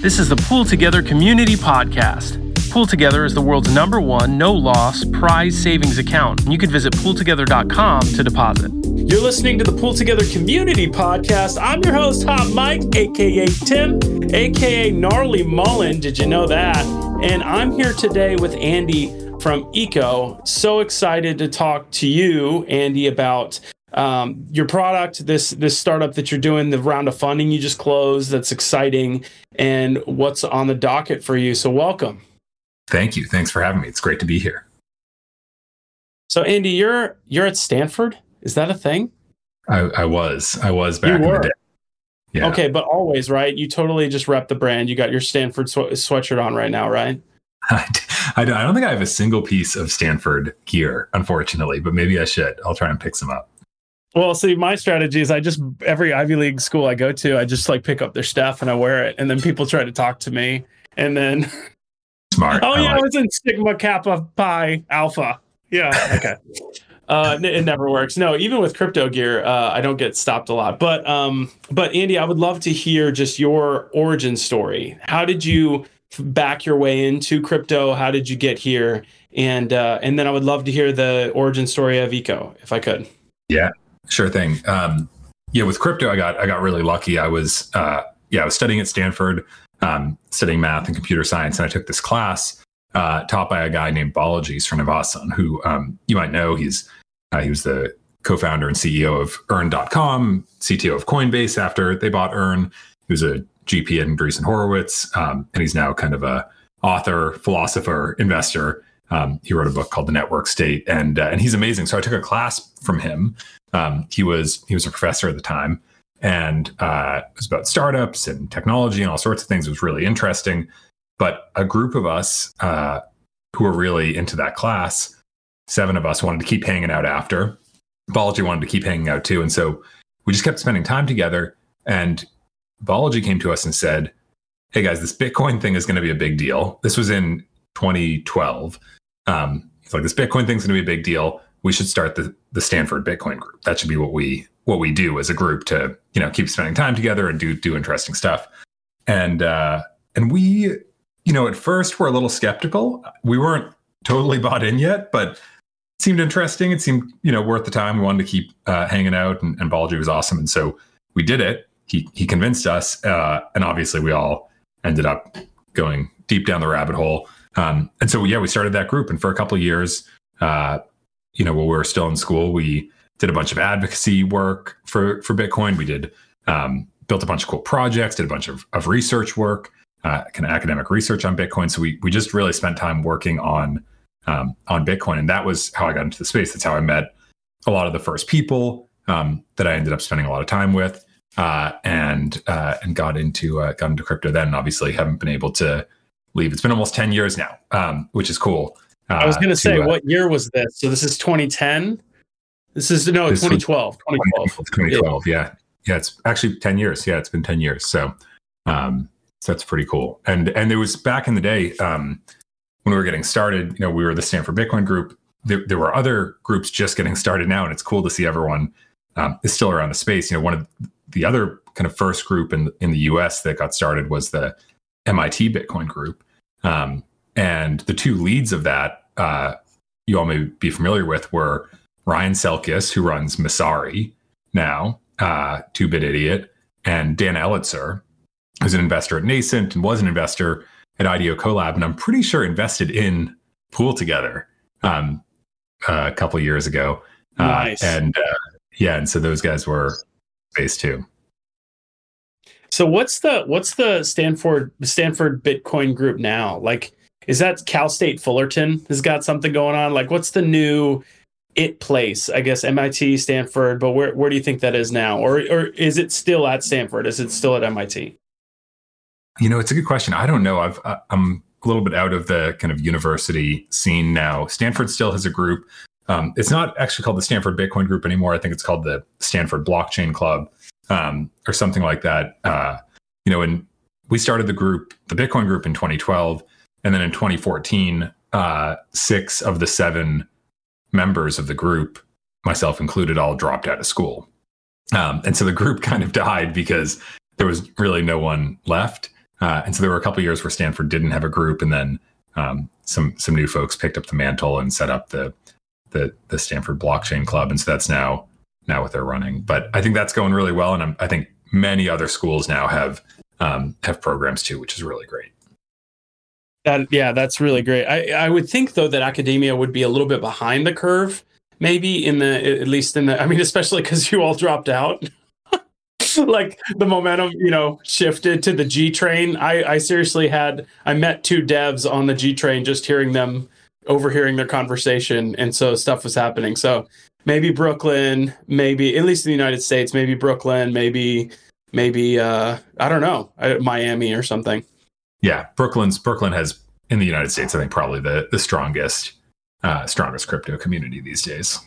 This is the Pool Together Community Podcast. Pool Together is the world's number one no loss prize savings account, you can visit pooltogether.com to deposit. You're listening to the Pool Together Community Podcast. I'm your host, Hot Mike, aka Tim, aka Gnarly Mullen. Did you know that? And I'm here today with Andy from Eco. So excited to talk to you, Andy, about um, your product, this this startup that you're doing, the round of funding you just closed. That's exciting, and what's on the docket for you. So welcome. Thank you. Thanks for having me. It's great to be here. So Andy, you're you're at Stanford. Is that a thing? I, I was. I was back in the day. Yeah. Okay, but always right. You totally just rep the brand. You got your Stanford sw- sweatshirt on right now, right? I, I don't think I have a single piece of Stanford gear, unfortunately, but maybe I should. I'll try and pick some up. Well, see, my strategy is I just every Ivy League school I go to, I just like pick up their stuff and I wear it, and then people try to talk to me, and then smart. oh I yeah, like I was in Sigma Kappa Pi Alpha. Yeah, okay. uh, it never works. No, even with crypto gear, uh, I don't get stopped a lot. But um, but Andy, I would love to hear just your origin story. How did you back your way into crypto? How did you get here? And uh, and then I would love to hear the origin story of Eco, if I could. Yeah, Sure thing. Um, yeah, with crypto, I got I got really lucky. I was uh, yeah, I was studying at Stanford, um, studying math and computer science, and I took this class uh, taught by a guy named Balaji Srinivasan, who um, you might know. He's uh, he was the co-founder and CEO of Earn.com, CTO of Coinbase after they bought Earn. He was a GP at Andreessen Horowitz, um, and he's now kind of a author, philosopher, investor. Um, he wrote a book called The Network State, and uh, and he's amazing. So I took a class from him um, he was he was a professor at the time, and uh, it was about startups and technology and all sorts of things. It was really interesting. But a group of us uh, who were really into that class, seven of us wanted to keep hanging out after. Balaji wanted to keep hanging out too, and so we just kept spending time together. And Balaji came to us and said, "Hey guys, this Bitcoin thing is going to be a big deal." This was in 2012. Um, he's like, "This Bitcoin thing's going to be a big deal we should start the the Stanford Bitcoin group. That should be what we what we do as a group to you know keep spending time together and do do interesting stuff. And uh, and we you know at first were a little skeptical. We weren't totally bought in yet, but it seemed interesting. It seemed you know worth the time. We wanted to keep uh, hanging out, and, and was awesome, and so we did it. He he convinced us, uh, and obviously we all ended up going deep down the rabbit hole. Um, and so yeah, we started that group, and for a couple years, uh, you know, while we were still in school, we did a bunch of advocacy work for for Bitcoin. We did um, built a bunch of cool projects, did a bunch of, of research work, uh, kind of academic research on Bitcoin. So we we just really spent time working on um, on Bitcoin, and that was how I got into the space. That's how I met a lot of the first people um, that I ended up spending a lot of time with, uh, and uh, and got into uh, got into crypto. Then, obviously, haven't been able to leave. It's been almost ten years now, um, which is cool. I was uh, going to say, uh, what year was this? So this is 2010. This is no 2012. 2012. 2012. Yeah. yeah, yeah. It's actually 10 years. Yeah, it's been 10 years. So, um, so that's pretty cool. And and there was back in the day um, when we were getting started. You know, we were the Stanford Bitcoin group. There, there were other groups just getting started now, and it's cool to see everyone um, is still around the space. You know, one of the other kind of first group in in the U.S. that got started was the MIT Bitcoin group. Um, and the two leads of that, uh, you all may be familiar with, were Ryan Selkis, who runs Messari now, uh, Two Bit Idiot, and Dan Elitzer, who's an investor at Nascent and was an investor at IDEO Colab, and I'm pretty sure invested in Pool Together um, uh, a couple years ago. Uh, nice. and uh, yeah, and so those guys were space too. So what's the what's the Stanford Stanford Bitcoin group now? Like is that Cal State Fullerton has got something going on? Like, what's the new it place? I guess MIT, Stanford, but where where do you think that is now, or or is it still at Stanford? Is it still at MIT? You know, it's a good question. I don't know. I've I'm a little bit out of the kind of university scene now. Stanford still has a group. Um, it's not actually called the Stanford Bitcoin Group anymore. I think it's called the Stanford Blockchain Club um, or something like that. Uh, you know, and we started the group, the Bitcoin Group, in 2012 and then in 2014, uh, six of the seven members of the group, myself included, all dropped out of school. Um, and so the group kind of died because there was really no one left. Uh, and so there were a couple years where Stanford didn't have a group, and then um, some some new folks picked up the mantle and set up the the the Stanford Blockchain Club, and so that's now now what they're running. But I think that's going really well, and I'm, i think many other schools now have um, have programs too, which is really great. That yeah, that's really great. I I would think though that academia would be a little bit behind the curve, maybe in the at least in the. I mean, especially because you all dropped out. like the momentum, you know, shifted to the G train. I, I seriously had I met two devs on the G train just hearing them overhearing their conversation, and so stuff was happening. So maybe Brooklyn, maybe at least in the United States, maybe Brooklyn, maybe maybe uh, I don't know, Miami or something. Yeah, Brooklyn's Brooklyn has in the United States, I think probably the the strongest uh, strongest crypto community these days.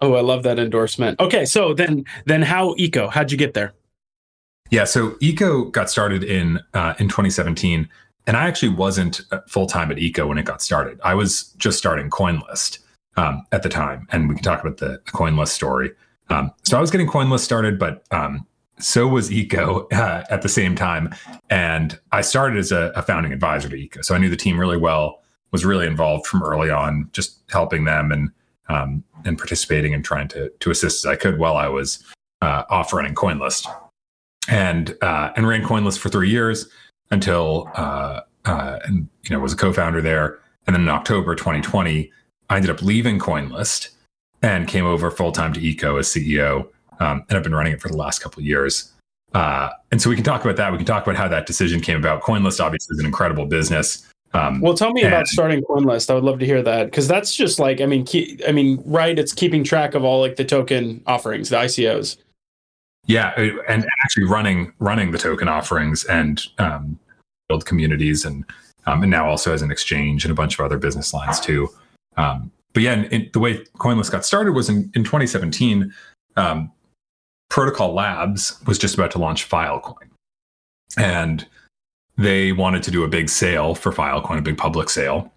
Oh, I love that endorsement. Okay, so then then how Eco? How'd you get there? Yeah, so Eco got started in uh, in 2017, and I actually wasn't uh, full time at Eco when it got started. I was just starting CoinList um, at the time, and we can talk about the, the CoinList story. Um, so I was getting CoinList started, but um, so was Eco uh, at the same time, and I started as a, a founding advisor to Eco, so I knew the team really well. Was really involved from early on, just helping them and um, and participating and trying to to assist as I could while I was uh, off running CoinList, and uh, and ran CoinList for three years until uh, uh, and you know was a co-founder there. And then in October 2020, I ended up leaving CoinList and came over full time to Eco as CEO, um, and I've been running it for the last couple of years. Uh, and so we can talk about that. We can talk about how that decision came about. CoinList obviously is an incredible business. Um, well, tell me and, about starting CoinList. I would love to hear that because that's just like I mean, I mean, right? It's keeping track of all like the token offerings, the ICOs. Yeah, and actually running running the token offerings and um, build communities and um, and now also as an exchange and a bunch of other business lines too. Um, but yeah, in, in, the way CoinList got started was in, in 2017. Um, Protocol Labs was just about to launch Filecoin, and they wanted to do a big sale for Filecoin, a big public sale.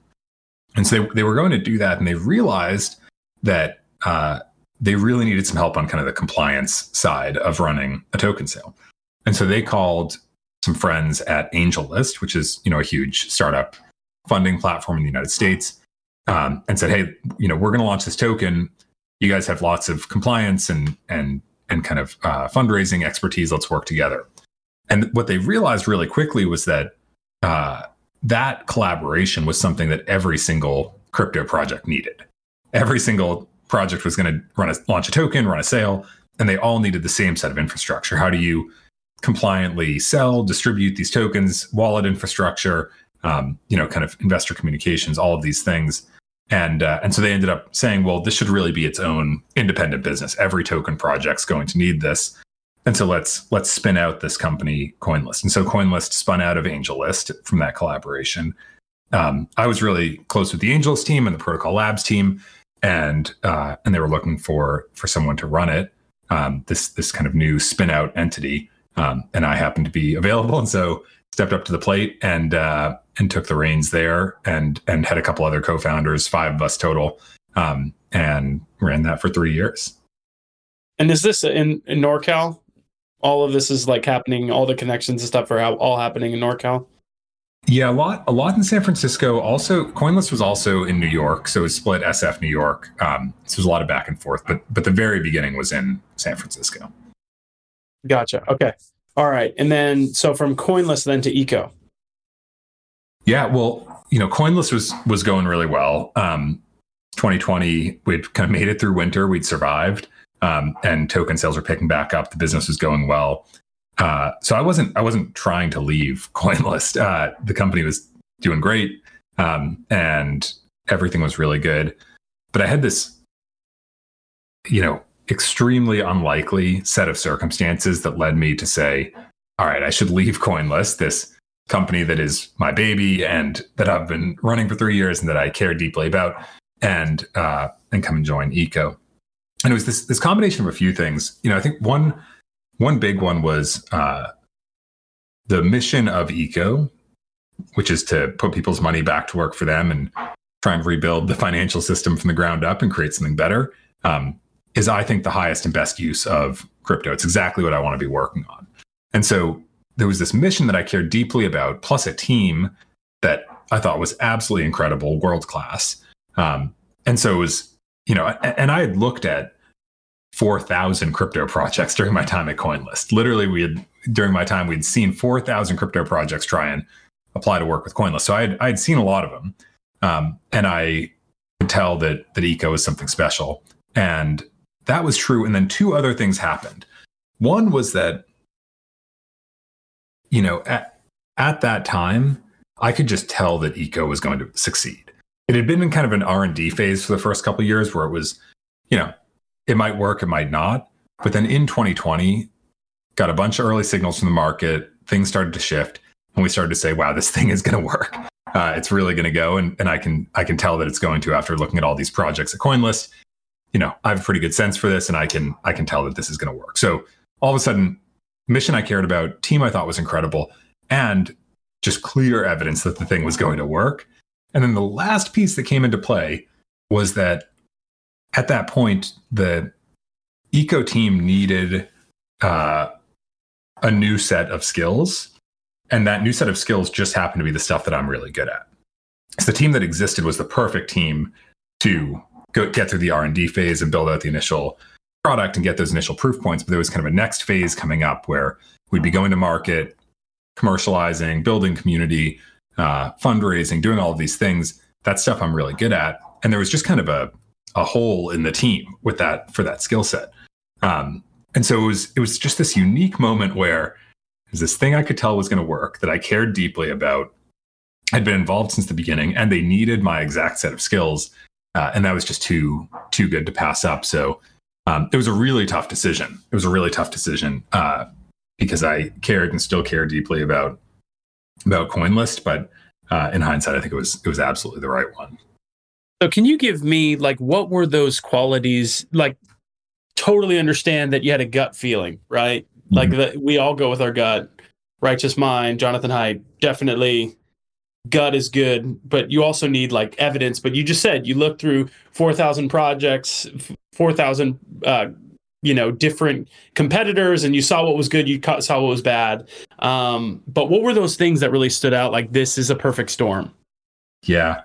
And so they, they were going to do that. And they realized that uh, they really needed some help on kind of the compliance side of running a token sale. And so they called some friends at AngelList, which is, you know, a huge startup funding platform in the United States, um, and said, hey, you know, we're going to launch this token. You guys have lots of compliance and, and, and kind of uh, fundraising expertise. Let's work together. And what they realized really quickly was that uh, that collaboration was something that every single crypto project needed. Every single project was going to run a launch a token, run a sale, and they all needed the same set of infrastructure. How do you compliantly sell, distribute these tokens, wallet infrastructure, um, you know, kind of investor communications, all of these things. And uh, and so they ended up saying, well, this should really be its own independent business. Every token project's going to need this. And so let's let's spin out this company, CoinList. And so CoinList spun out of AngelList from that collaboration. Um, I was really close with the Angels team and the Protocol Labs team, and uh, and they were looking for for someone to run it. Um, this this kind of new spin out entity, um, and I happened to be available, and so stepped up to the plate and uh, and took the reins there, and and had a couple other co-founders, five of us total, um, and ran that for three years. And is this in, in NorCal? all of this is like happening, all the connections and stuff are all happening in NorCal. Yeah, a lot, a lot in San Francisco. Also, CoinList was also in New York, so it was split SF New York. Um, so there's a lot of back and forth, but but the very beginning was in San Francisco. Gotcha. Okay. All right. And then so from CoinList then to Eco. Yeah, well, you know, CoinList was was going really well. Um, 2020, we'd kind of made it through winter. We'd survived um, and token sales were picking back up. The business was going well. Uh, so I wasn't I wasn't trying to leave CoinList. Uh, the company was doing great, um, and everything was really good. But I had this, you know, extremely unlikely set of circumstances that led me to say, "All right, I should leave CoinList, this company that is my baby and that I've been running for three years and that I care deeply about, and uh, and come and join Eco." and it was this this combination of a few things. You know, I think one one big one was uh, the mission of Eco, which is to put people's money back to work for them and try and rebuild the financial system from the ground up and create something better. Um, is I think the highest and best use of crypto. It's exactly what I want to be working on. And so there was this mission that I cared deeply about, plus a team that I thought was absolutely incredible, world class. Um, and so it was, you know, and I had looked at 4,000 crypto projects during my time at CoinList. Literally, we had, during my time, we'd seen 4,000 crypto projects try and apply to work with CoinList. So I had, I had seen a lot of them. Um, and I could tell that, that Eco was something special. And that was true. And then two other things happened. One was that, you know, at, at that time, I could just tell that Eco was going to succeed. It had been in kind of an R&D phase for the first couple years where it was, you know, it might work, it might not. But then in 2020, got a bunch of early signals from the market, things started to shift, and we started to say, wow, this thing is going to work. Uh, it's really going to go. And, and I can I can tell that it's going to after looking at all these projects at CoinList. You know, I have a pretty good sense for this, and I can I can tell that this is going to work. So all of a sudden, mission I cared about, team I thought was incredible, and just clear evidence that the thing was going to work. And then the last piece that came into play was that at that point, the eco team needed uh, a new set of skills. And that new set of skills just happened to be the stuff that I'm really good at. So the team that existed was the perfect team to go, get through the R&D phase and build out the initial product and get those initial proof points. But there was kind of a next phase coming up where we'd be going to market, commercializing, building community, uh, fundraising, doing all of these things. That stuff I'm really good at. And there was just kind of a a hole in the team with that for that skill set. Um, and so it was it was just this unique moment where there's this thing I could tell was going to work that I cared deeply about. I'd been involved since the beginning, and they needed my exact set of skills, uh, and that was just too too good to pass up. So um, it was a really tough decision. It was a really tough decision uh, because I cared and still care deeply about about CoinList, but uh, in hindsight, I think it was it was absolutely the right one. So can you give me like what were those qualities like totally understand that you had a gut feeling, right? Mm-hmm. Like that we all go with our gut. Righteous mind, Jonathan Haidt, definitely gut is good, but you also need like evidence. But you just said you looked through 4,000 projects, 4,000, uh, you know, different competitors, and you saw what was good, you saw what was bad. Um, but what were those things that really stood out? Like this is a perfect storm. Yeah.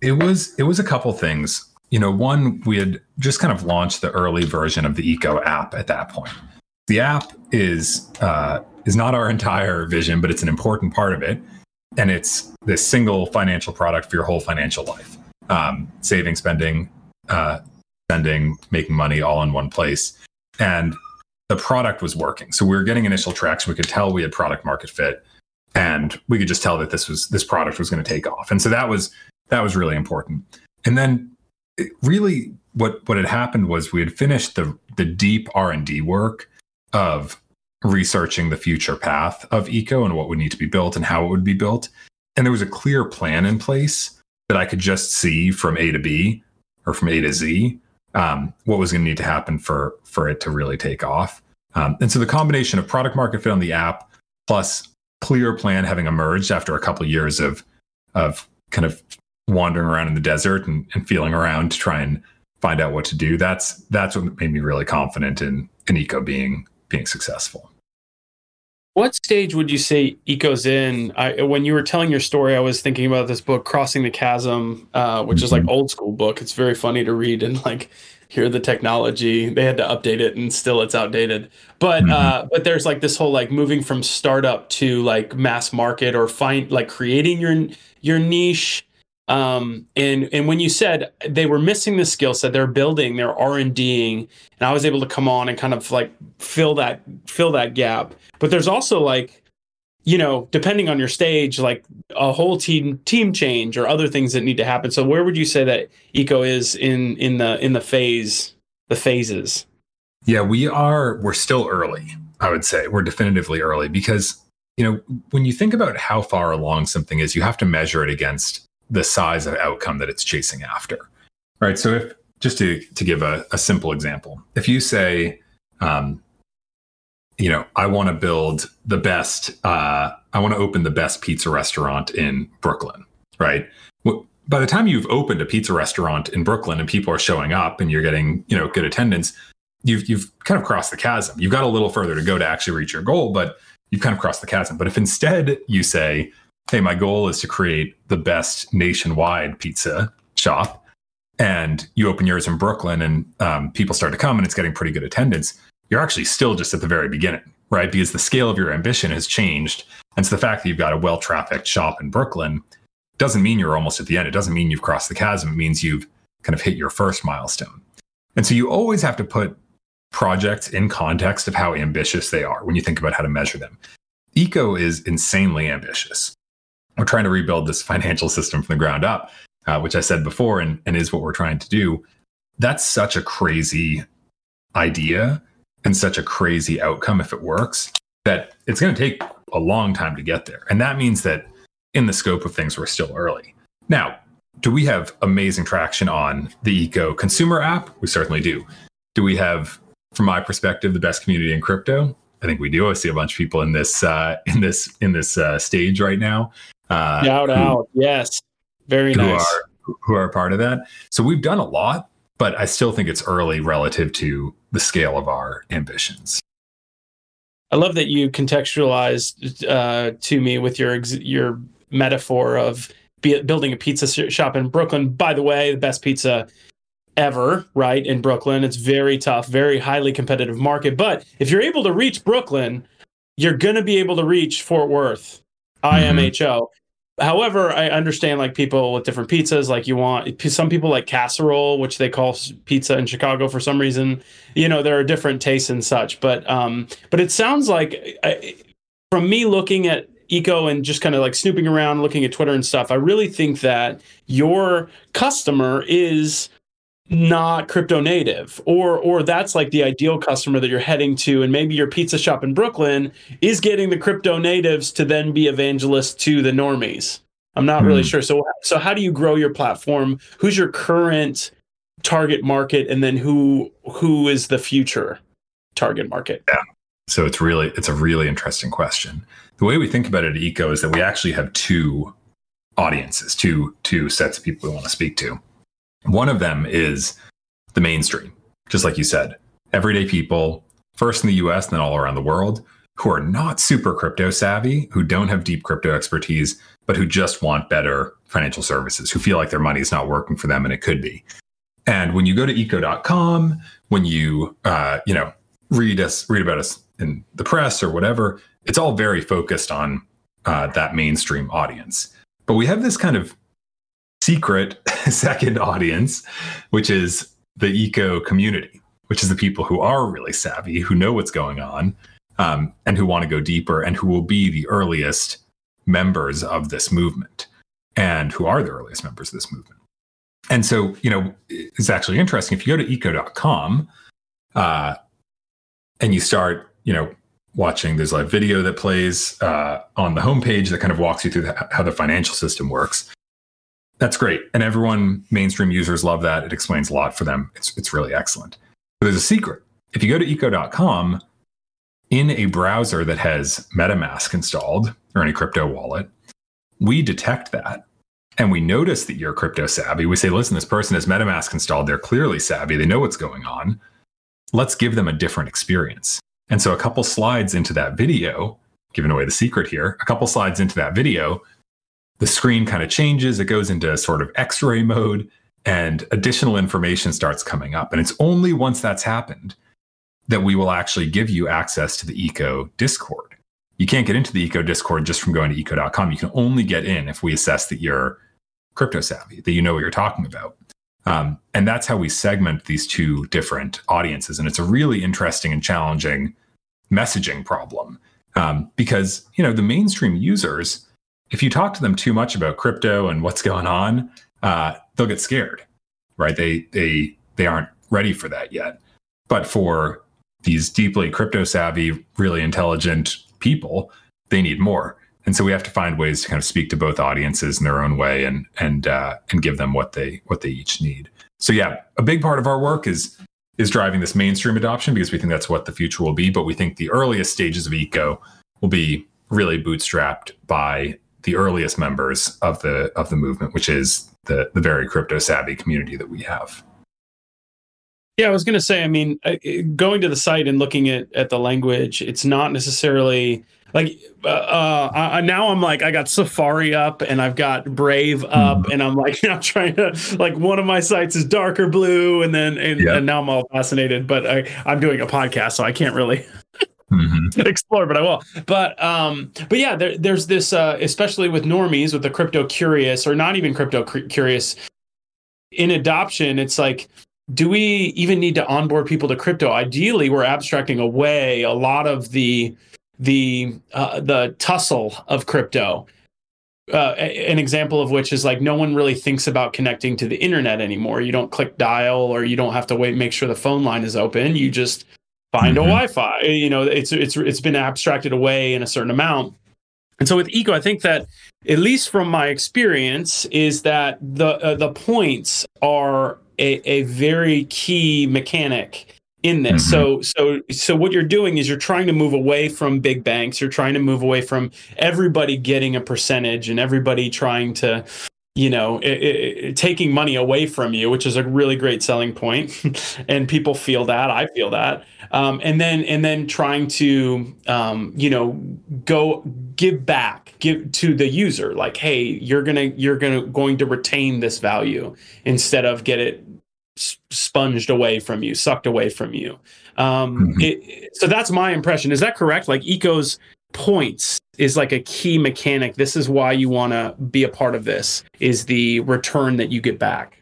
It was it was a couple things. You know, one we had just kind of launched the early version of the Eco app at that point. The app is uh, is not our entire vision, but it's an important part of it, and it's this single financial product for your whole financial life: um, saving, spending, uh, spending, making money, all in one place. And the product was working, so we were getting initial traction. We could tell we had product market fit, and we could just tell that this was this product was going to take off. And so that was that was really important. And then really what what had happened was we had finished the the deep R&D work of researching the future path of eco and what would need to be built and how it would be built. And there was a clear plan in place that I could just see from A to B or from A to Z um, what was going to need to happen for for it to really take off. Um, and so the combination of product market fit on the app plus clear plan having emerged after a couple years of of kind of wandering around in the desert and, and feeling around to try and find out what to do. That's that's what made me really confident in in Eco being being successful. What stage would you say Eco's in? I, when you were telling your story, I was thinking about this book, Crossing the Chasm, uh, which mm-hmm. is like mm-hmm. old school book. It's very funny to read and like hear the technology. They had to update it, and still it's outdated. But mm-hmm. uh, but there's like this whole like moving from startup to like mass market or find like creating your your niche um, and and when you said they were missing the skill set, they're building, they're R and Ding, and I was able to come on and kind of like fill that fill that gap. But there's also like, you know, depending on your stage, like a whole team team change or other things that need to happen. So where would you say that Eco is in in the in the phase the phases? Yeah, we are. We're still early. I would say we're definitively early because you know when you think about how far along something is, you have to measure it against the size of outcome that it's chasing after. Right. So if just to to give a, a simple example, if you say, um, you know, I want to build the best, uh, I want to open the best pizza restaurant in Brooklyn, right? By the time you've opened a pizza restaurant in Brooklyn and people are showing up and you're getting, you know, good attendance, you've you've kind of crossed the chasm. You've got a little further to go to actually reach your goal, but you've kind of crossed the chasm. But if instead you say, hey, my goal is to create the best nationwide pizza shop, and you open yours in Brooklyn and um, people start to come and it's getting pretty good attendance, you're actually still just at the very beginning, right? Because the scale of your ambition has changed. And so the fact that you've got a well trafficked shop in Brooklyn doesn't mean you're almost at the end. It doesn't mean you've crossed the chasm. It means you've kind of hit your first milestone. And so you always have to put projects in context of how ambitious they are when you think about how to measure them. Eco is insanely ambitious. We're trying to rebuild this financial system from the ground up, uh, which I said before and, and is what we're trying to do. That's such a crazy idea and such a crazy outcome if it works that it's going to take a long time to get there. And that means that in the scope of things, we're still early. Now, do we have amazing traction on the Eco consumer app? We certainly do. Do we have, from my perspective, the best community in crypto? I think we do. I see a bunch of people in this uh, in this in this uh, stage right now. Uh, Shout who, out, yes, very who nice. Are, who are part of that? So we've done a lot, but I still think it's early relative to the scale of our ambitions. I love that you contextualized uh, to me with your your metaphor of building a pizza shop in Brooklyn. By the way, the best pizza ever, right? In Brooklyn. It's very tough, very highly competitive market. But if you're able to reach Brooklyn, you're going to be able to reach Fort Worth, mm-hmm. IMHO. However, I understand like people with different pizzas, like you want some people like casserole, which they call pizza in Chicago for some reason. You know, there are different tastes and such, but um, but it sounds like I, from me looking at eco and just kind of like snooping around, looking at Twitter and stuff, I really think that your customer is not crypto native or or that's like the ideal customer that you're heading to and maybe your pizza shop in Brooklyn is getting the crypto natives to then be evangelists to the normies. I'm not really hmm. sure. So so how do you grow your platform? Who's your current target market and then who who is the future target market? Yeah. So it's really it's a really interesting question. The way we think about it at Eco is that we actually have two audiences, two two sets of people we want to speak to. One of them is the mainstream, just like you said, everyday people, first in the US then all around the world, who are not super crypto savvy, who don't have deep crypto expertise, but who just want better financial services, who feel like their money is not working for them and it could be. And when you go to eco.com, when you uh, you know read us read about us in the press or whatever, it's all very focused on uh, that mainstream audience. But we have this kind of secret second audience, which is the eco community, which is the people who are really savvy, who know what's going on, um, and who want to go deeper, and who will be the earliest members of this movement, and who are the earliest members of this movement. And so, you know, it's actually interesting. If you go to eco.com uh, and you start, you know, watching, there's a video that plays uh, on the homepage that kind of walks you through the, how the financial system works. That's great. And everyone, mainstream users love that. It explains a lot for them. It's, it's really excellent. But there's a secret. If you go to eco.com, in a browser that has MetaMask installed or any crypto wallet, we detect that and we notice that you're crypto savvy. We say, listen, this person has MetaMask installed. They're clearly savvy. They know what's going on. Let's give them a different experience. And so, a couple slides into that video, giving away the secret here, a couple slides into that video, the screen kind of changes. It goes into sort of x ray mode and additional information starts coming up. And it's only once that's happened that we will actually give you access to the Eco Discord. You can't get into the Eco Discord just from going to eco.com. You can only get in if we assess that you're crypto savvy, that you know what you're talking about. Um, and that's how we segment these two different audiences. And it's a really interesting and challenging messaging problem um, because, you know, the mainstream users, if you talk to them too much about crypto and what's going on, uh, they'll get scared, right? They they they aren't ready for that yet. But for these deeply crypto savvy, really intelligent people, they need more. And so we have to find ways to kind of speak to both audiences in their own way and and uh, and give them what they what they each need. So yeah, a big part of our work is is driving this mainstream adoption because we think that's what the future will be. But we think the earliest stages of eco will be really bootstrapped by the earliest members of the of the movement, which is the the very crypto savvy community that we have. Yeah, I was going to say. I mean, going to the site and looking at at the language, it's not necessarily like uh, uh, now I'm like I got Safari up and I've got Brave up mm-hmm. and I'm like I'm trying to like one of my sites is darker blue and then and, yeah. and now I'm all fascinated but I I'm doing a podcast so I can't really mm-hmm. explore but I will but um but yeah there, there's this uh especially with normies with the crypto curious or not even crypto curious in adoption it's like do we even need to onboard people to crypto ideally we're abstracting away a lot of the the uh, the tussle of crypto. Uh, an example of which is like no one really thinks about connecting to the internet anymore. You don't click dial or you don't have to wait make sure the phone line is open. You just find mm-hmm. a Wi-Fi. You know, it's it's it's been abstracted away in a certain amount. And so with eco, I think that at least from my experience is that the uh, the points are a, a very key mechanic in this. Mm-hmm. So so so what you're doing is you're trying to move away from big banks. You're trying to move away from everybody getting a percentage and everybody trying to you know it, it, taking money away from you which is a really great selling point and people feel that i feel that um, and then and then trying to um, you know go give back give to the user like hey you're gonna you're gonna going to retain this value instead of get it sponged away from you, sucked away from you. Um, mm-hmm. it, so that's my impression. Is that correct? Like Eco's points is like a key mechanic. This is why you want to be a part of this. Is the return that you get back.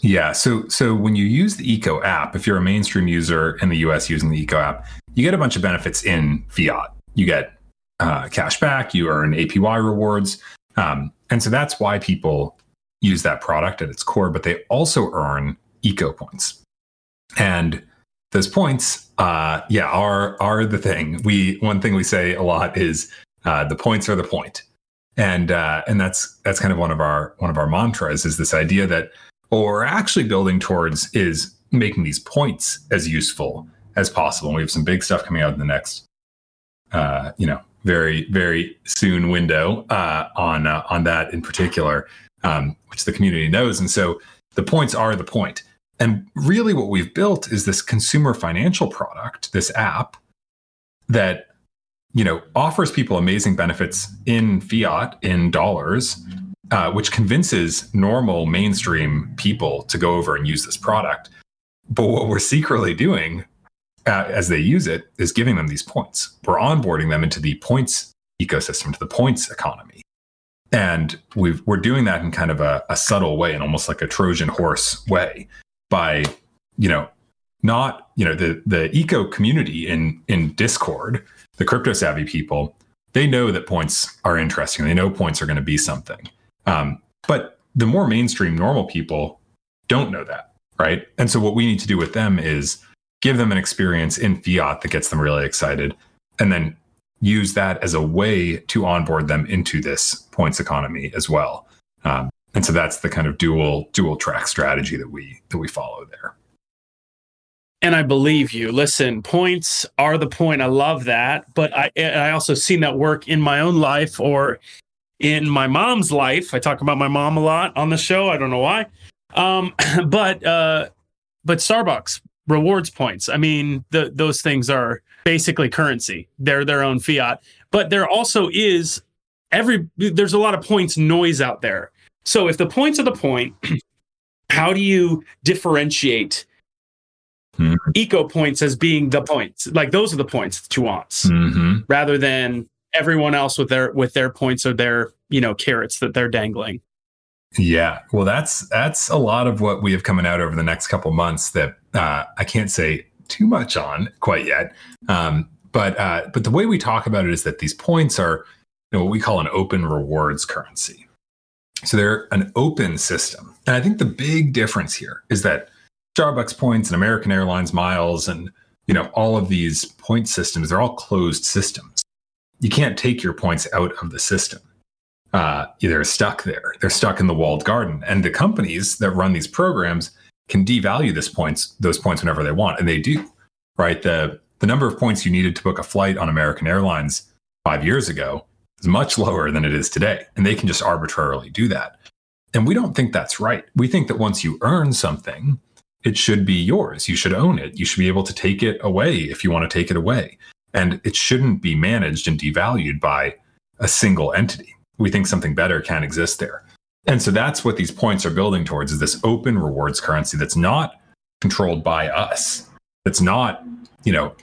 Yeah. So so when you use the Eco app, if you're a mainstream user in the US using the Eco app, you get a bunch of benefits in fiat. You get uh, cash back, you earn APY rewards. Um, and so that's why people use that product at its core, but they also earn eco points. And those points, uh, yeah, are are the thing. We one thing we say a lot is uh, the points are the point, and uh, and that's that's kind of one of our one of our mantras is this idea that what we're actually building towards is making these points as useful as possible. And we have some big stuff coming out in the next, uh, you know, very very soon window uh, on uh, on that in particular, um, which the community knows. And so the points are the point. And really, what we've built is this consumer financial product, this app that you know offers people amazing benefits in fiat in dollars uh, which convinces normal mainstream people to go over and use this product. But what we're secretly doing uh, as they use it is giving them these points. We're onboarding them into the points ecosystem to the points economy. And we are doing that in kind of a, a subtle way and almost like a trojan horse way by you know not you know the the eco community in in discord the crypto savvy people they know that points are interesting. They know points are going to be something. Um, but the more mainstream normal people don't know that right? And so what we need to do with them is give them an experience in fiat that gets them really excited and then use that as a way to onboard them into this points economy as well. Um, and so that's the kind of dual dual track strategy that we that we follow there and I believe you. Listen, points are the point. I love that, but I I also seen that work in my own life or in my mom's life. I talk about my mom a lot on the show. I don't know why, um, but uh, but Starbucks rewards points. I mean, the, those things are basically currency. They're their own fiat, but there also is every. There's a lot of points noise out there. So if the points are the point, how do you differentiate mm-hmm. eco points as being the points? Like those are the points that you want, mm-hmm. rather than everyone else with their with their points or their you know carrots that they're dangling. Yeah, well, that's that's a lot of what we have coming out over the next couple months that uh, I can't say too much on quite yet. Um, but uh, but the way we talk about it is that these points are you know, what we call an open rewards currency. So they're an open system. And I think the big difference here is that Starbucks points and American Airlines miles and you know all of these point systems, they're all closed systems. You can't take your points out of the system. Uh, they're stuck there. They're stuck in the walled garden. And the companies that run these programs can devalue this points, those points whenever they want. And they do. Right. The the number of points you needed to book a flight on American Airlines five years ago is much lower than it is today. And they can just arbitrarily do that. And we don't think that's right. We think that once you earn something, it should be yours. You should own it. You should be able to take it away if you want to take it away. And it shouldn't be managed and devalued by a single entity. We think something better can exist there. And so that's what these points are building towards is this open rewards currency that's not controlled by us. That's not, you know,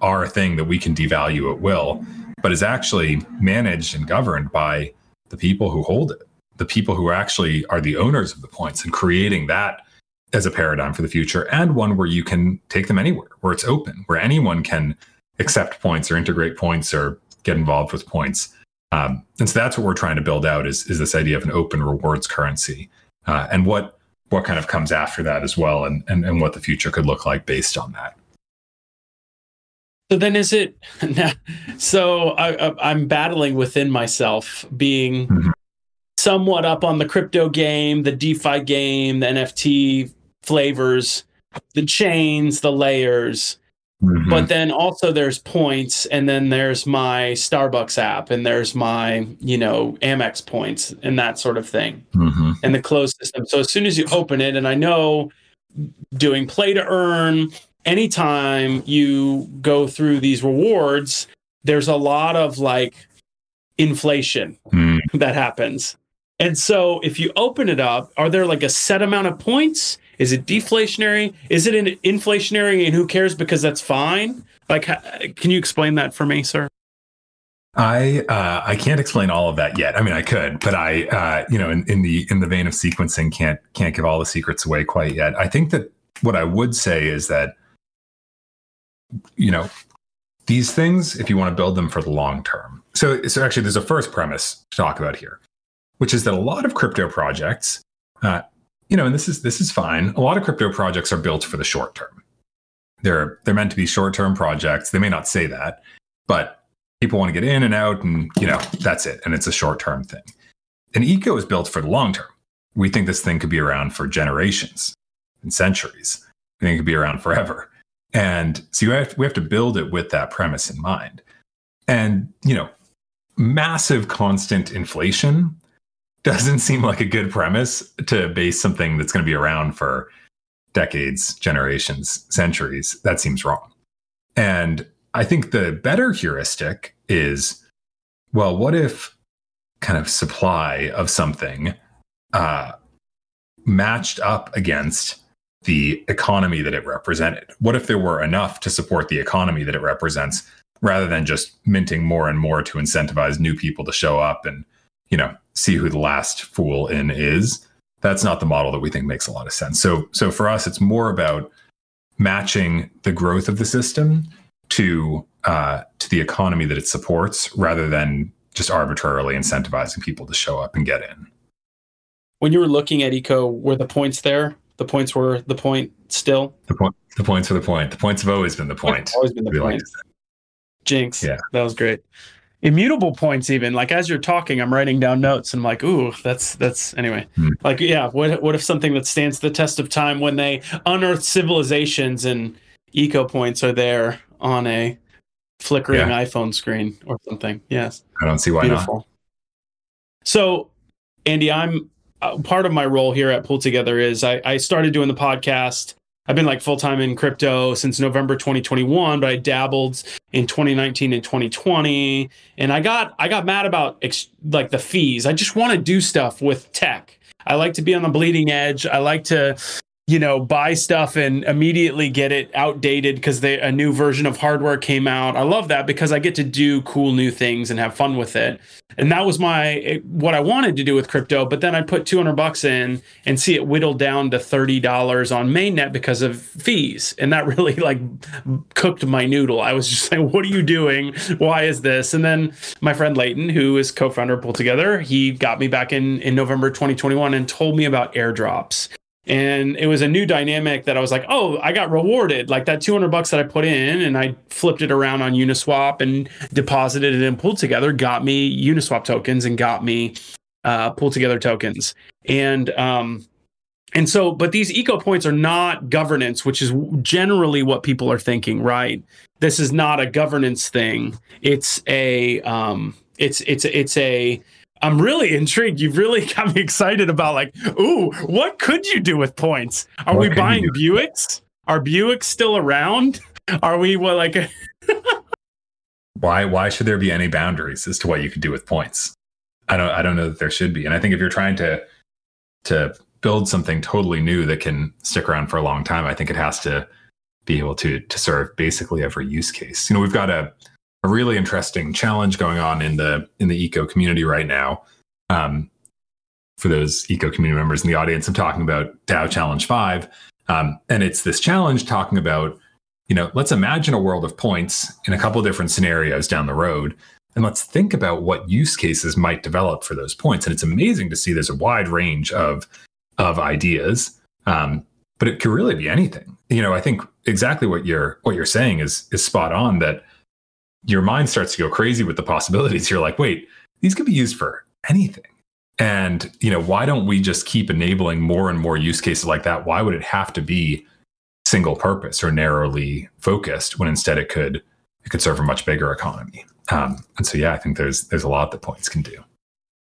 our thing that we can devalue at will, but is actually managed and governed by the people who hold it, the people who actually are the owners of the points and creating that as a paradigm for the future and one where you can take them anywhere, where it's open, where anyone can accept points or integrate points or get involved with points. Um, and so that's what we're trying to build out is, is this idea of an open rewards currency uh, and what what kind of comes after that as well and, and, and what the future could look like based on that. So then is it so I, am battling within myself being mm-hmm. somewhat up on the crypto game, the DeFi game, the NFT flavors, the chains, the layers. Mm-hmm. But then also there's points, and then there's my Starbucks app, and there's my, you know, Amex points and that sort of thing, mm-hmm. and the closed system. So as soon as you open it, and I know doing play to earn, anytime you go through these rewards, there's a lot of like inflation mm. that happens. And so if you open it up, are there like a set amount of points? Is it deflationary? Is it an inflationary and who cares because that's fine? Like can you explain that for me, sir? I uh, I can't explain all of that yet. I mean, I could, but I uh, you know, in, in the in the vein of sequencing, can't can't give all the secrets away quite yet. I think that what I would say is that you know these things, if you want to build them for the long term. So so actually, there's a first premise to talk about here, which is that a lot of crypto projects uh, you know, and this is this is fine. A lot of crypto projects are built for the short term. They're they're meant to be short term projects. They may not say that, but people want to get in and out, and you know that's it. And it's a short term thing. An eco is built for the long term. We think this thing could be around for generations and centuries. We think it could be around forever. And so you have, we have to build it with that premise in mind. And you know, massive constant inflation doesn't seem like a good premise to base something that's going to be around for decades, generations, centuries. That seems wrong. And I think the better heuristic is well, what if kind of supply of something uh, matched up against the economy that it represented? What if there were enough to support the economy that it represents rather than just minting more and more to incentivize new people to show up and you know, see who the last fool in is. That's not the model that we think makes a lot of sense. So, so for us, it's more about matching the growth of the system to uh, to the economy that it supports, rather than just arbitrarily incentivizing people to show up and get in. When you were looking at eco, were the points there? The points were the point still. The point. The points were the point. The points have always been the point. Always been the point. Like Jinx. Yeah, that was great immutable points even like as you're talking i'm writing down notes and i'm like ooh that's that's anyway mm. like yeah what what if something that stands the test of time when they unearth civilizations and eco points are there on a flickering yeah. iphone screen or something yes i don't see why Beautiful. not so andy i'm uh, part of my role here at Pool Together is I, I started doing the podcast I've been like full time in crypto since November 2021, but I dabbled in 2019 and 2020, and I got I got mad about ex- like the fees. I just want to do stuff with tech. I like to be on the bleeding edge. I like to you know, buy stuff and immediately get it outdated because a new version of hardware came out. I love that because I get to do cool new things and have fun with it. And that was my eh, what I wanted to do with crypto. But then I put 200 bucks in and see it whittled down to $30 on mainnet because of fees. And that really like cooked my noodle. I was just like, what are you doing? Why is this? And then my friend Leighton, who is co-founder of Pool Together, he got me back in in November 2021 and told me about airdrops and it was a new dynamic that I was like, oh, I got rewarded. Like that 200 bucks that I put in and I flipped it around on Uniswap and deposited it and pulled together, got me Uniswap tokens and got me uh, Pool Together tokens. And, um, and so, but these eco points are not governance, which is generally what people are thinking, right? This is not a governance thing. It's a, um, it's, it's, it's a, I'm really intrigued. You've really got me excited about like, ooh, what could you do with points? Are what we buying Buicks? Are Buicks still around? Are we what like why why should there be any boundaries as to what you could do with points? I don't I don't know that there should be. And I think if you're trying to to build something totally new that can stick around for a long time, I think it has to be able to to serve basically every use case. You know, we've got a a really interesting challenge going on in the in the eco community right now. Um, for those eco community members in the audience, I'm talking about DAO Challenge Five, um, and it's this challenge talking about, you know, let's imagine a world of points in a couple different scenarios down the road, and let's think about what use cases might develop for those points. And it's amazing to see there's a wide range of of ideas, um, but it could really be anything. You know, I think exactly what you're what you're saying is is spot on. That your mind starts to go crazy with the possibilities. You're like, wait, these could be used for anything. And you know, why don't we just keep enabling more and more use cases like that? Why would it have to be single purpose or narrowly focused when instead it could it could serve a much bigger economy? Um, and so, yeah, I think there's there's a lot that points can do.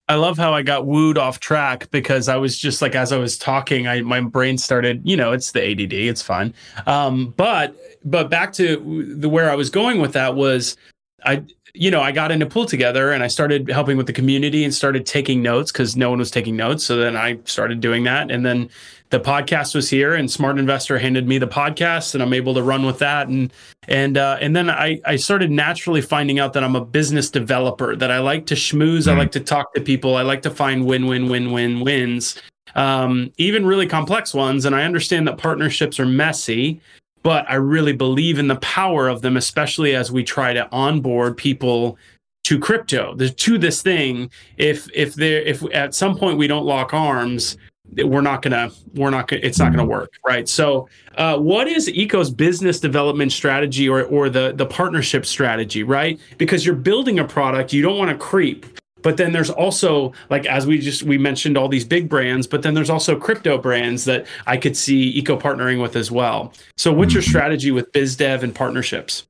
I love how I got wooed off track because I was just like as I was talking, I my brain started, you know, it's the ADD, it's fine. Um, but but back to the where I was going with that was I you know, I got into Pool Together and I started helping with the community and started taking notes because no one was taking notes. So then I started doing that. And then the podcast was here and Smart Investor handed me the podcast and I'm able to run with that. And and uh, and then I, I started naturally finding out that I'm a business developer, that I like to schmooze, mm-hmm. I like to talk to people, I like to find win-win-win-win-wins. Um, even really complex ones. And I understand that partnerships are messy but I really believe in the power of them, especially as we try to onboard people to crypto. To this thing. If if there if at some point we don't lock arms, we're not gonna we're not gonna it's not gonna work right? So uh, what is eco's business development strategy or or the the partnership strategy right? Because you're building a product you don't want to creep but then there's also like as we just we mentioned all these big brands but then there's also crypto brands that i could see eco partnering with as well. So what's your mm-hmm. strategy with biz dev and partnerships?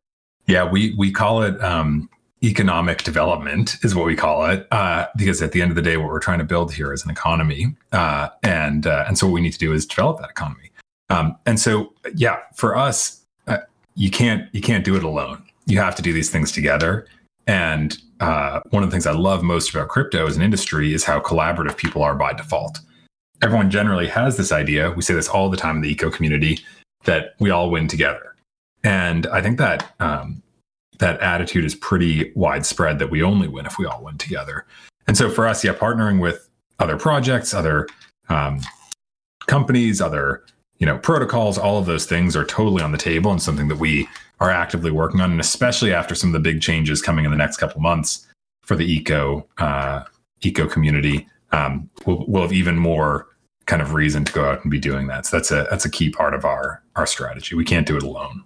Yeah we we call it um, economic development is what we call it uh, because at the end of the day what we're trying to build here is an economy uh, and uh, and so what we need to do is develop that economy. Um, and so yeah for us uh, you can't you can't do it alone. You have to do these things together and uh, one of the things I love most about crypto as an industry is how collaborative people are by default. Everyone generally has this idea. We say this all the time in the eco community that we all win together, and I think that um, that attitude is pretty widespread. That we only win if we all win together. And so for us, yeah, partnering with other projects, other um, companies, other you know protocols, all of those things are totally on the table and something that we are actively working on, and especially after some of the big changes coming in the next couple months for the eco uh, eco community, um, we'll, we'll have even more kind of reason to go out and be doing that. So that's a that's a key part of our our strategy. We can't do it alone.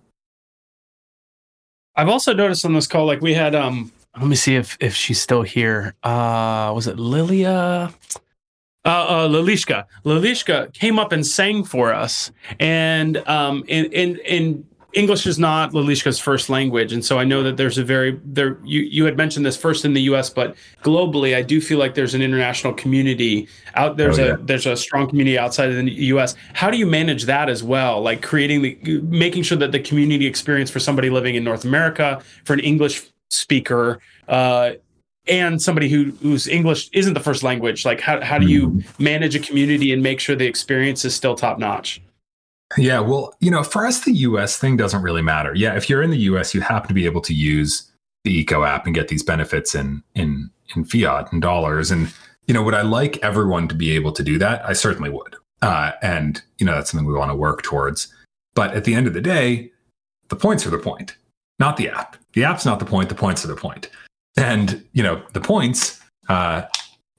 I've also noticed on this call, like we had um let me see if if she's still here. Uh was it Lilia? Uh, uh Lalishka. Lalishka came up and sang for us. And um in in in English is not Lalishka's first language, and so I know that there's a very there. You you had mentioned this first in the U.S., but globally, I do feel like there's an international community out. There's oh, yeah. a there's a strong community outside of the U.S. How do you manage that as well? Like creating the making sure that the community experience for somebody living in North America, for an English speaker, uh, and somebody who whose English isn't the first language. Like how how do you mm-hmm. manage a community and make sure the experience is still top notch? Yeah, well, you know, for us, the US thing doesn't really matter. Yeah, if you're in the US, you happen to be able to use the Eco app and get these benefits in in in fiat and dollars. And you know, would I like everyone to be able to do that? I certainly would. Uh, and you know, that's something we want to work towards. But at the end of the day, the points are the point, not the app. The app's not the point. The points are the point. And you know, the points uh,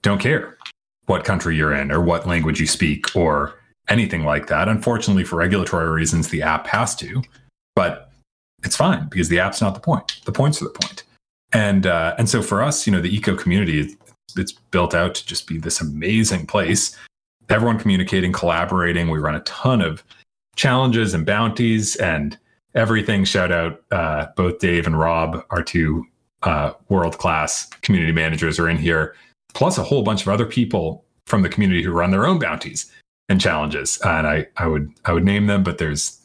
don't care what country you're in or what language you speak or anything like that. Unfortunately, for regulatory reasons, the app has to, but it's fine because the app's not the point. The points are the point. And uh, and so for us, you know, the eco community, it's built out to just be this amazing place. Everyone communicating, collaborating. We run a ton of challenges and bounties and everything. Shout out uh, both Dave and Rob, our two uh, world class community managers, are in here, plus a whole bunch of other people from the community who run their own bounties and challenges. And I, I would I would name them, but there's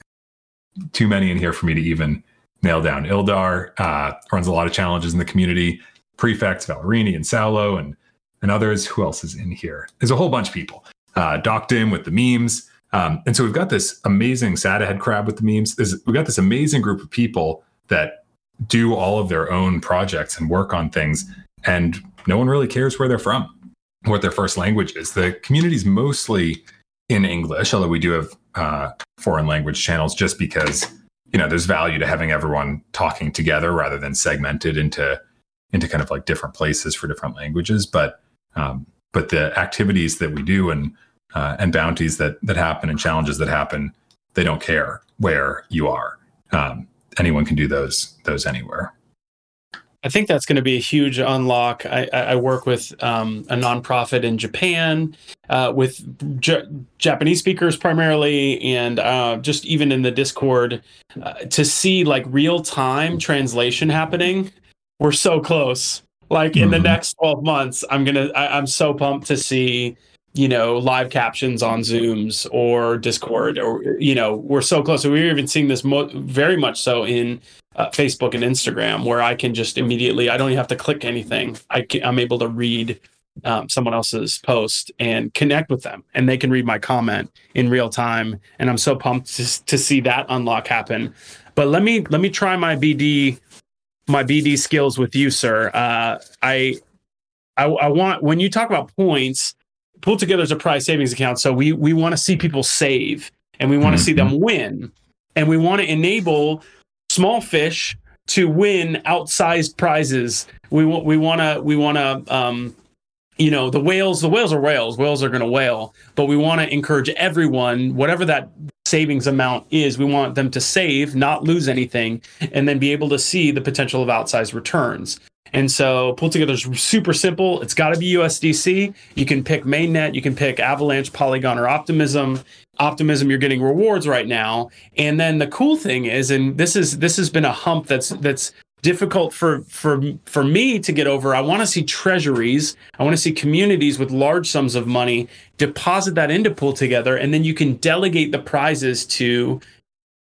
too many in here for me to even nail down Ildar, uh, runs a lot of challenges in the community. Prefects Valerini and Saulo and and others. Who else is in here? There's a whole bunch of people. Uh, Doctim with the memes. Um, and so we've got this amazing sad head crab with the memes. There's, we've got this amazing group of people that do all of their own projects and work on things. And no one really cares where they're from, what their first language is. The community's mostly in English, although we do have uh, foreign language channels just because you know there's value to having everyone talking together rather than segmented into into kind of like different places for different languages. But um, but the activities that we do and uh, and bounties that that happen and challenges that happen, they don't care where you are. Um, anyone can do those those anywhere. I think that's going to be a huge unlock. I, I work with um, a nonprofit in Japan uh, with J- Japanese speakers primarily, and uh, just even in the Discord uh, to see like real time translation happening. We're so close. Like in mm-hmm. the next 12 months, I'm gonna. I, I'm so pumped to see you know live captions on zooms or discord or you know we're so close we're even seeing this mo- very much so in uh, Facebook and Instagram, where I can just immediately, I don't even have to click anything. I can, I'm able to read um, someone else's post and connect with them, and they can read my comment in real time. And I'm so pumped to, to see that unlock happen. But let me let me try my BD my BD skills with you, sir. Uh, I, I I want when you talk about points, Pool Together as a prize savings account. So we we want to see people save, and we want to mm-hmm. see them win, and we want to enable small fish to win outsized prizes. We want we want to we want to um, you know the whales the whales are whales whales are going to whale but we want to encourage everyone whatever that savings amount is we want them to save not lose anything and then be able to see the potential of outsized returns and so Pool Together is super simple. It's got to be USDC. You can pick mainnet, you can pick Avalanche, Polygon, or Optimism. Optimism, you're getting rewards right now. And then the cool thing is, and this is this has been a hump that's that's difficult for for for me to get over. I want to see treasuries. I want to see communities with large sums of money deposit that into Pool Together, and then you can delegate the prizes to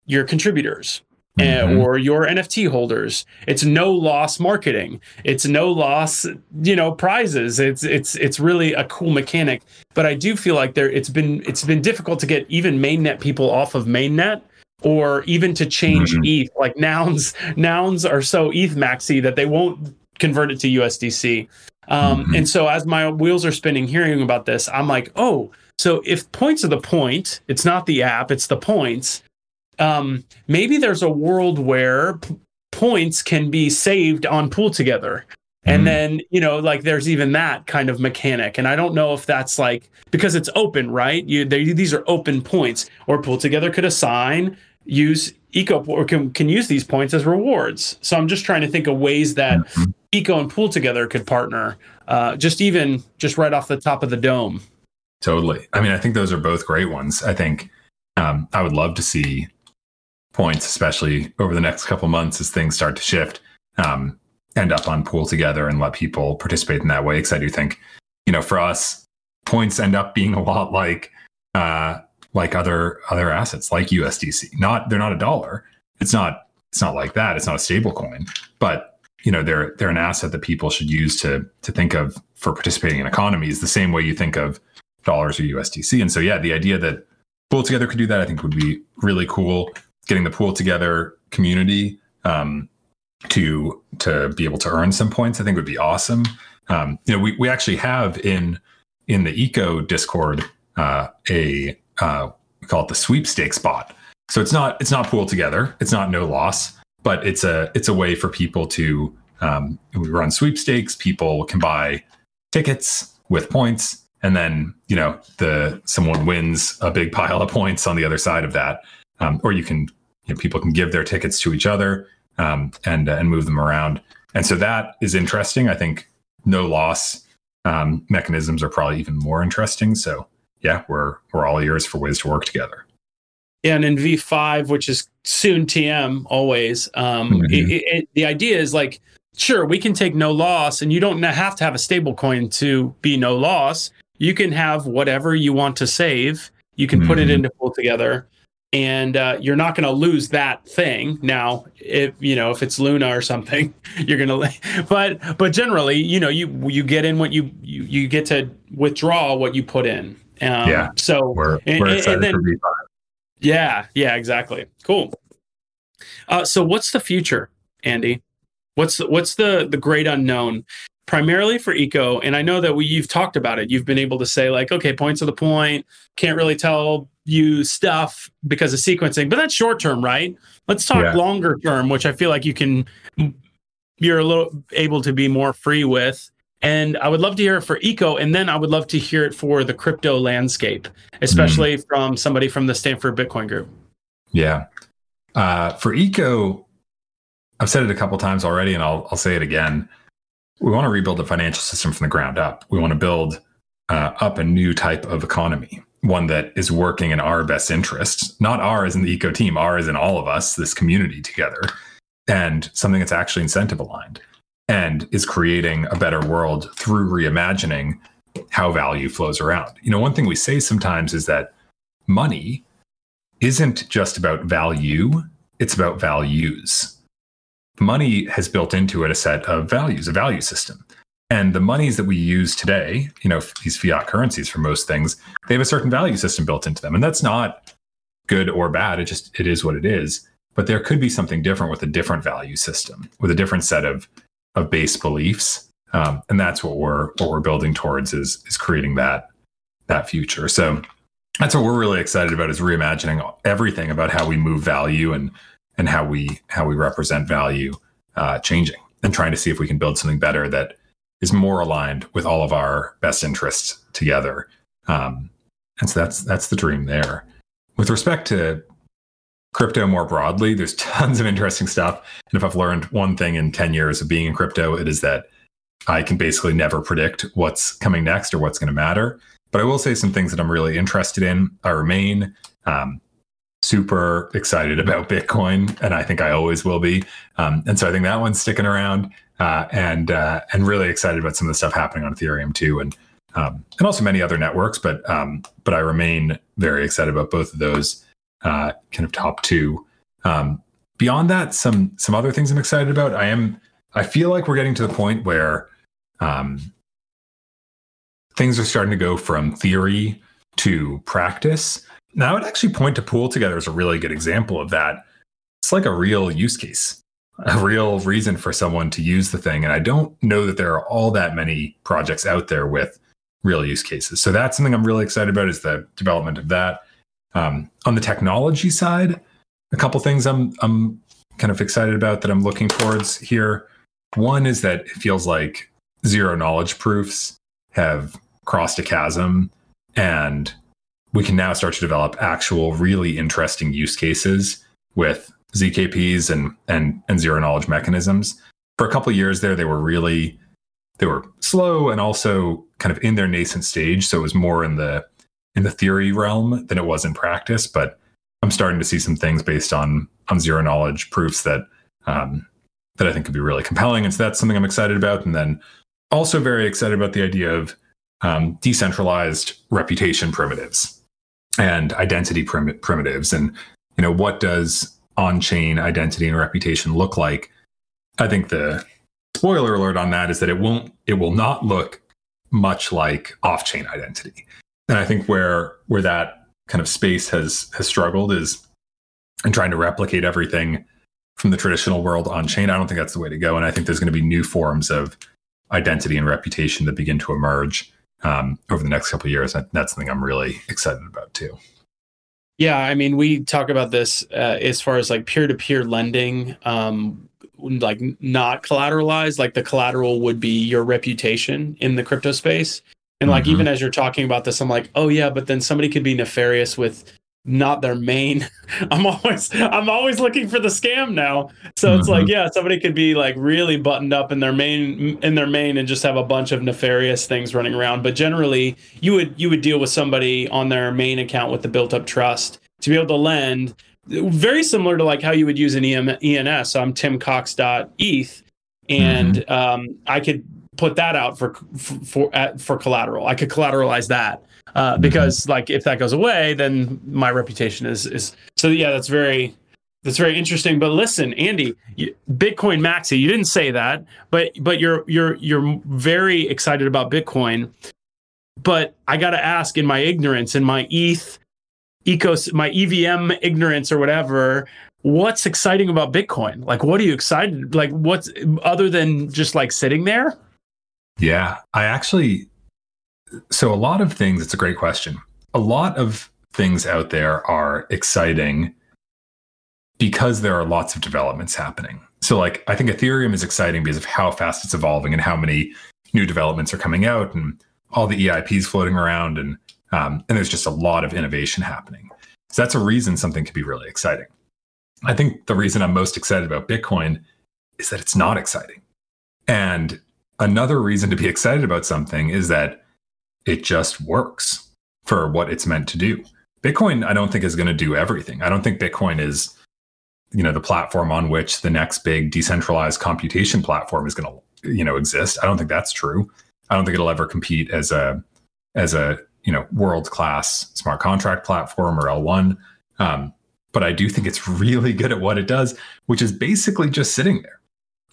your contributors mm-hmm. or your NFT holders. It's no loss marketing. It's no loss, you know, prizes. It's it's it's really a cool mechanic. But I do feel like there it's been it's been difficult to get even mainnet people off of mainnet or even to change mm-hmm. ETH. Like nouns nouns are so ETH maxi that they won't convert it to USDC. Um, mm-hmm. And so as my wheels are spinning, hearing about this, I'm like, oh, so if points are the point, it's not the app, it's the points um, maybe there's a world where p- points can be saved on pool together. And mm. then you know like there's even that kind of mechanic. And i don't know if that's like because it's open right? You they, these are open points. Or pool together could assign use eco or can, can use these points as rewards. So i'm just trying to think of ways that mm-hmm. eco and pool together could partner uh, just even just right off the top of the dome. Totally. I mean i think those are both great ones i think. Um, i would love to see points, especially over the next couple months as things start to shift, um, end up on pool together and let people participate in that way. Because I do think, you know, for us, points end up being a lot like uh, like other other assets, like USDC. Not they're not a dollar. It's not it's not like that. It's not a stable coin, but you know they're they're an asset that people should use to to think of for participating in economies the same way you think of dollars or USDC. And so yeah, the idea that Pool Together could do that, I think would be really cool getting the pool together community um, to to be able to earn some points, I think would be awesome. Um, you know, we we actually have in in the eco Discord uh, a uh, we call it the sweepstakes bot. So it's not it's not pool together. It's not no loss, but it's a it's a way for people to um, we run sweepstakes. People can buy tickets with points, and then you know the someone wins a big pile of points on the other side of that um, or you can you know, people can give their tickets to each other um, and uh, and move them around. And so that is interesting. I think no loss um, mechanisms are probably even more interesting. So yeah, we're we're all ears for ways to work together. Yeah, and in V5, which is soon TM, always um, mm-hmm. it, it, the idea is like, sure, we can take no loss, and you don't have to have a stable coin to be no loss. You can have whatever you want to save. You can mm-hmm. put it mm-hmm. into Pool Together and uh, you're not going to lose that thing. Now if you know if it's luna or something you're going to but but generally you know you you get in what you you, you get to withdraw what you put in. Um, yeah. so we're, we're excited and then, for yeah yeah exactly. Cool. Uh, so what's the future andy? What's the, what's the the great unknown primarily for eco and i know that we you've talked about it you've been able to say like okay points of the point can't really tell you stuff because of sequencing, but that's short term, right? Let's talk yeah. longer term, which I feel like you can you're a little able to be more free with. And I would love to hear it for eco, and then I would love to hear it for the crypto landscape, especially mm. from somebody from the Stanford Bitcoin Group. Yeah, uh, for eco, I've said it a couple times already, and I'll I'll say it again. We want to rebuild the financial system from the ground up. We want to build uh, up a new type of economy one that is working in our best interests, not ours in the eco team, ours in all of us, this community together, and something that's actually incentive aligned and is creating a better world through reimagining how value flows around. You know, one thing we say sometimes is that money isn't just about value, it's about values. Money has built into it a set of values, a value system. And the monies that we use today, you know, these fiat currencies for most things, they have a certain value system built into them. And that's not good or bad. It just it is what it is. But there could be something different with a different value system, with a different set of of base beliefs. Um, and that's what we're what we're building towards is is creating that that future. So that's what we're really excited about is reimagining everything about how we move value and and how we how we represent value uh, changing and trying to see if we can build something better that is more aligned with all of our best interests together. Um, and so that's that's the dream there. With respect to crypto more broadly, there's tons of interesting stuff. And if I've learned one thing in 10 years of being in crypto, it is that I can basically never predict what's coming next or what's going to matter. But I will say some things that I'm really interested in. I remain um, super excited about Bitcoin, and I think I always will be. Um, and so I think that one's sticking around uh, and uh, and really excited about some of the stuff happening on Ethereum too, and um, and also many other networks. But um, but I remain very excited about both of those uh, kind of top two. Um, beyond that, some some other things I'm excited about. I am I feel like we're getting to the point where um, things are starting to go from theory to practice. Now, I would actually point to Pool Together as a really good example of that. It's like a real use case a real reason for someone to use the thing. And I don't know that there are all that many projects out there with real use cases. So that's something I'm really excited about is the development of that. Um, on the technology side, a couple things I'm I'm kind of excited about that I'm looking towards here. One is that it feels like zero knowledge proofs have crossed a chasm and we can now start to develop actual really interesting use cases with ZKPs and and and zero knowledge mechanisms. For a couple years there, they were really they were slow and also kind of in their nascent stage. So it was more in the in the theory realm than it was in practice. But I'm starting to see some things based on on zero knowledge proofs that um, that I think could be really compelling. And so that's something I'm excited about. And then also very excited about the idea of um, decentralized reputation primitives and identity prim- primitives. And you know what does on-chain identity and reputation look like? I think the spoiler alert on that is that it won't it will not look much like off-chain identity. And i think where where that kind of space has has struggled is in trying to replicate everything from the traditional world on chain i don't think that's the way to go. And i think there's going to be new forms of identity and reputation that begin to emerge um, over the next couple of years that's something i'm really excited about too yeah, I mean, we talk about this uh, as far as like peer to peer lending, um, like not collateralized. Like the collateral would be your reputation in the crypto space. And like mm-hmm. even as you're talking about this, I'm like, oh yeah, but then somebody could be nefarious with not their main. I'm always I'm always looking for the scam now. So mm-hmm. it's like, mm-hmm. yeah, somebody could be like really buttoned up in their main in their main and just have a bunch of nefarious things running around. But generally, you would you would deal with somebody on their main account with the built up trust to be able to lend. Very similar to like how you would use an EM, ENS. So I'm timcox.eth and mm-hmm. um, I could put that out for for for, for collateral. I could collateralize that uh, mm-hmm. because mm-hmm. like if that goes away, then my reputation is is so yeah. That's very that's very interesting. But listen, Andy, you, Bitcoin Maxi, you didn't say that, but but you're you're you're very excited about Bitcoin. But I got to ask, in my ignorance, in my ETH ecos, my EVM ignorance or whatever, what's exciting about Bitcoin? Like, what are you excited? Like, what's other than just like sitting there? Yeah, I actually. So a lot of things. It's a great question. A lot of things out there are exciting because there are lots of developments happening. So, like, I think Ethereum is exciting because of how fast it's evolving and how many new developments are coming out and all the EIPs floating around, and um, and there's just a lot of innovation happening. So that's a reason something could be really exciting. I think the reason I'm most excited about Bitcoin is that it's not exciting, and another reason to be excited about something is that it just works for what it's meant to do. Bitcoin, I don't think is going to do everything. I don't think Bitcoin is you know the platform on which the next big decentralized computation platform is going to you know exist. I don't think that's true. I don't think it'll ever compete as a as a you know world class smart contract platform or l1 um, but i do think it's really good at what it does which is basically just sitting there.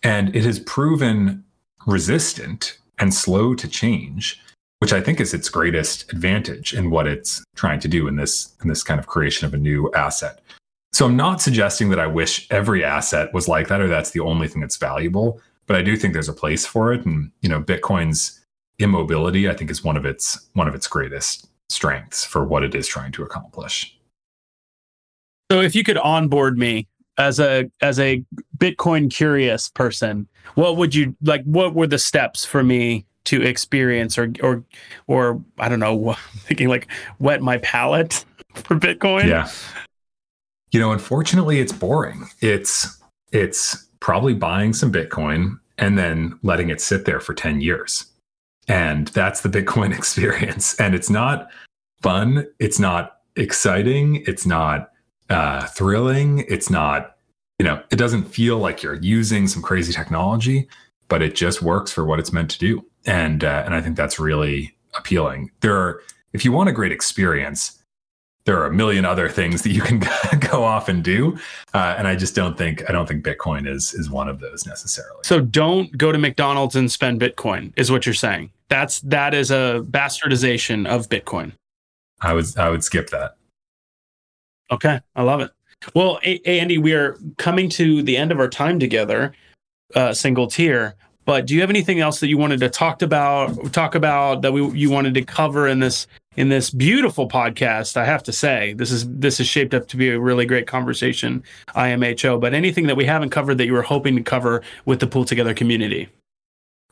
And it has proven resistant and slow to change which i think is its greatest advantage in what it's trying to do in this in this kind of creation of a new asset so I'm not suggesting that I wish every asset was like that or that's the only thing that's valuable, but I do think there's a place for it. And you know, Bitcoin's immobility, I think, is one of its one of its greatest strengths for what it is trying to accomplish. So if you could onboard me as a as a Bitcoin curious person, what would you like? What were the steps for me to experience or or or I don't know, thinking like whet my palate for Bitcoin? Yeah. You know, unfortunately, it's boring. It's it's probably buying some Bitcoin and then letting it sit there for 10 years. And that's the Bitcoin experience. And it's not fun. It's not exciting. It's not uh, thrilling. It's not, you know, it doesn't feel like you're using some crazy technology, but it just works for what it's meant to do. And uh, and I think that's really appealing. There are, if you want a great experience, there are a million other things that you can go off and do. Uh, and i just don't think i don't think bitcoin is is one of those necessarily. So don't go to mcdonald's and spend bitcoin is what you're saying. That's that is a bastardization of bitcoin. I would i would skip that. Okay i love it. Well andy we are coming to the end of our time together uh, single tier but do you have anything else that you wanted to talk about talk about that we you wanted to cover in this in this beautiful podcast. I have to say, this is this is shaped up to be a really great conversation, IMHO. But anything that we haven't covered that you were hoping to cover with the Pool Together community?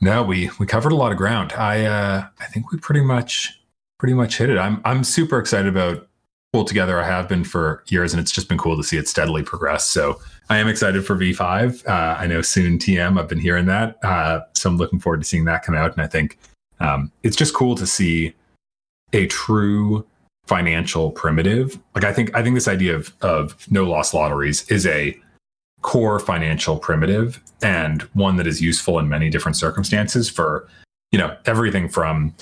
No, we we covered a lot of ground. I uh, I think we pretty much pretty much hit it. I'm I'm super excited about Pool Together. I have been for years, and it's just been cool to see it steadily progress. So I am excited for V5. Uh, I know soon TM. I've been hearing that, uh, so I'm looking forward to seeing that come out. And I think um, it's just cool to see a true financial primitive. Like I think I think this idea of of no loss lotteries is a core financial primitive and one that is useful in many different circumstances for you know everything from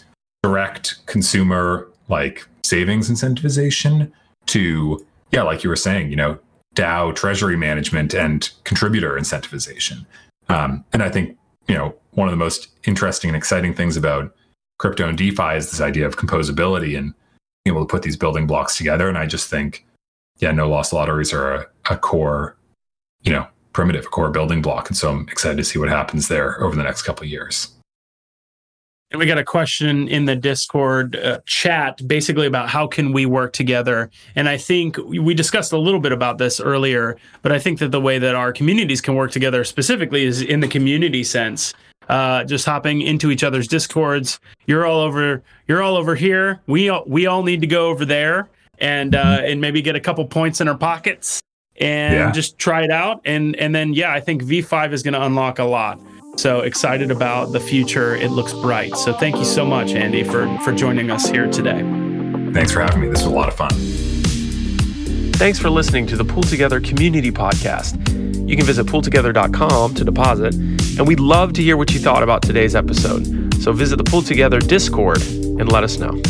direct consumer like savings incentivization to yeah like you were saying you know DAO treasury management and contributor incentivization um, and I think you know one of the most interesting and exciting things about crypto and DeFi is this idea of composability and being able to put these building blocks together. And I just think, yeah, no loss lotteries are a, a core, you know, primitive, core building block. And so I'm excited to see what happens there over the next couple of years. And we got a question in the Discord uh, chat basically about how can we work together. And I think we discussed a little bit about this earlier, but I think that the way that our communities can work together specifically is in the community sense uh, just hopping into each other's discords. You're all over. You're all over here. We all, we all need to go over there and uh, mm-hmm. and maybe get a couple points in our pockets and yeah. just try it out. And and then yeah, I think V5 is going to unlock a lot. So excited about the future. It looks bright. So thank you so much, Andy, for for joining us here today. Thanks for having me. This was a lot of fun. Thanks for listening to the Pool Together Community Podcast. You can visit pooltogether.com to deposit, and we'd love to hear what you thought about today's episode. So visit the Pool Together Discord and let us know.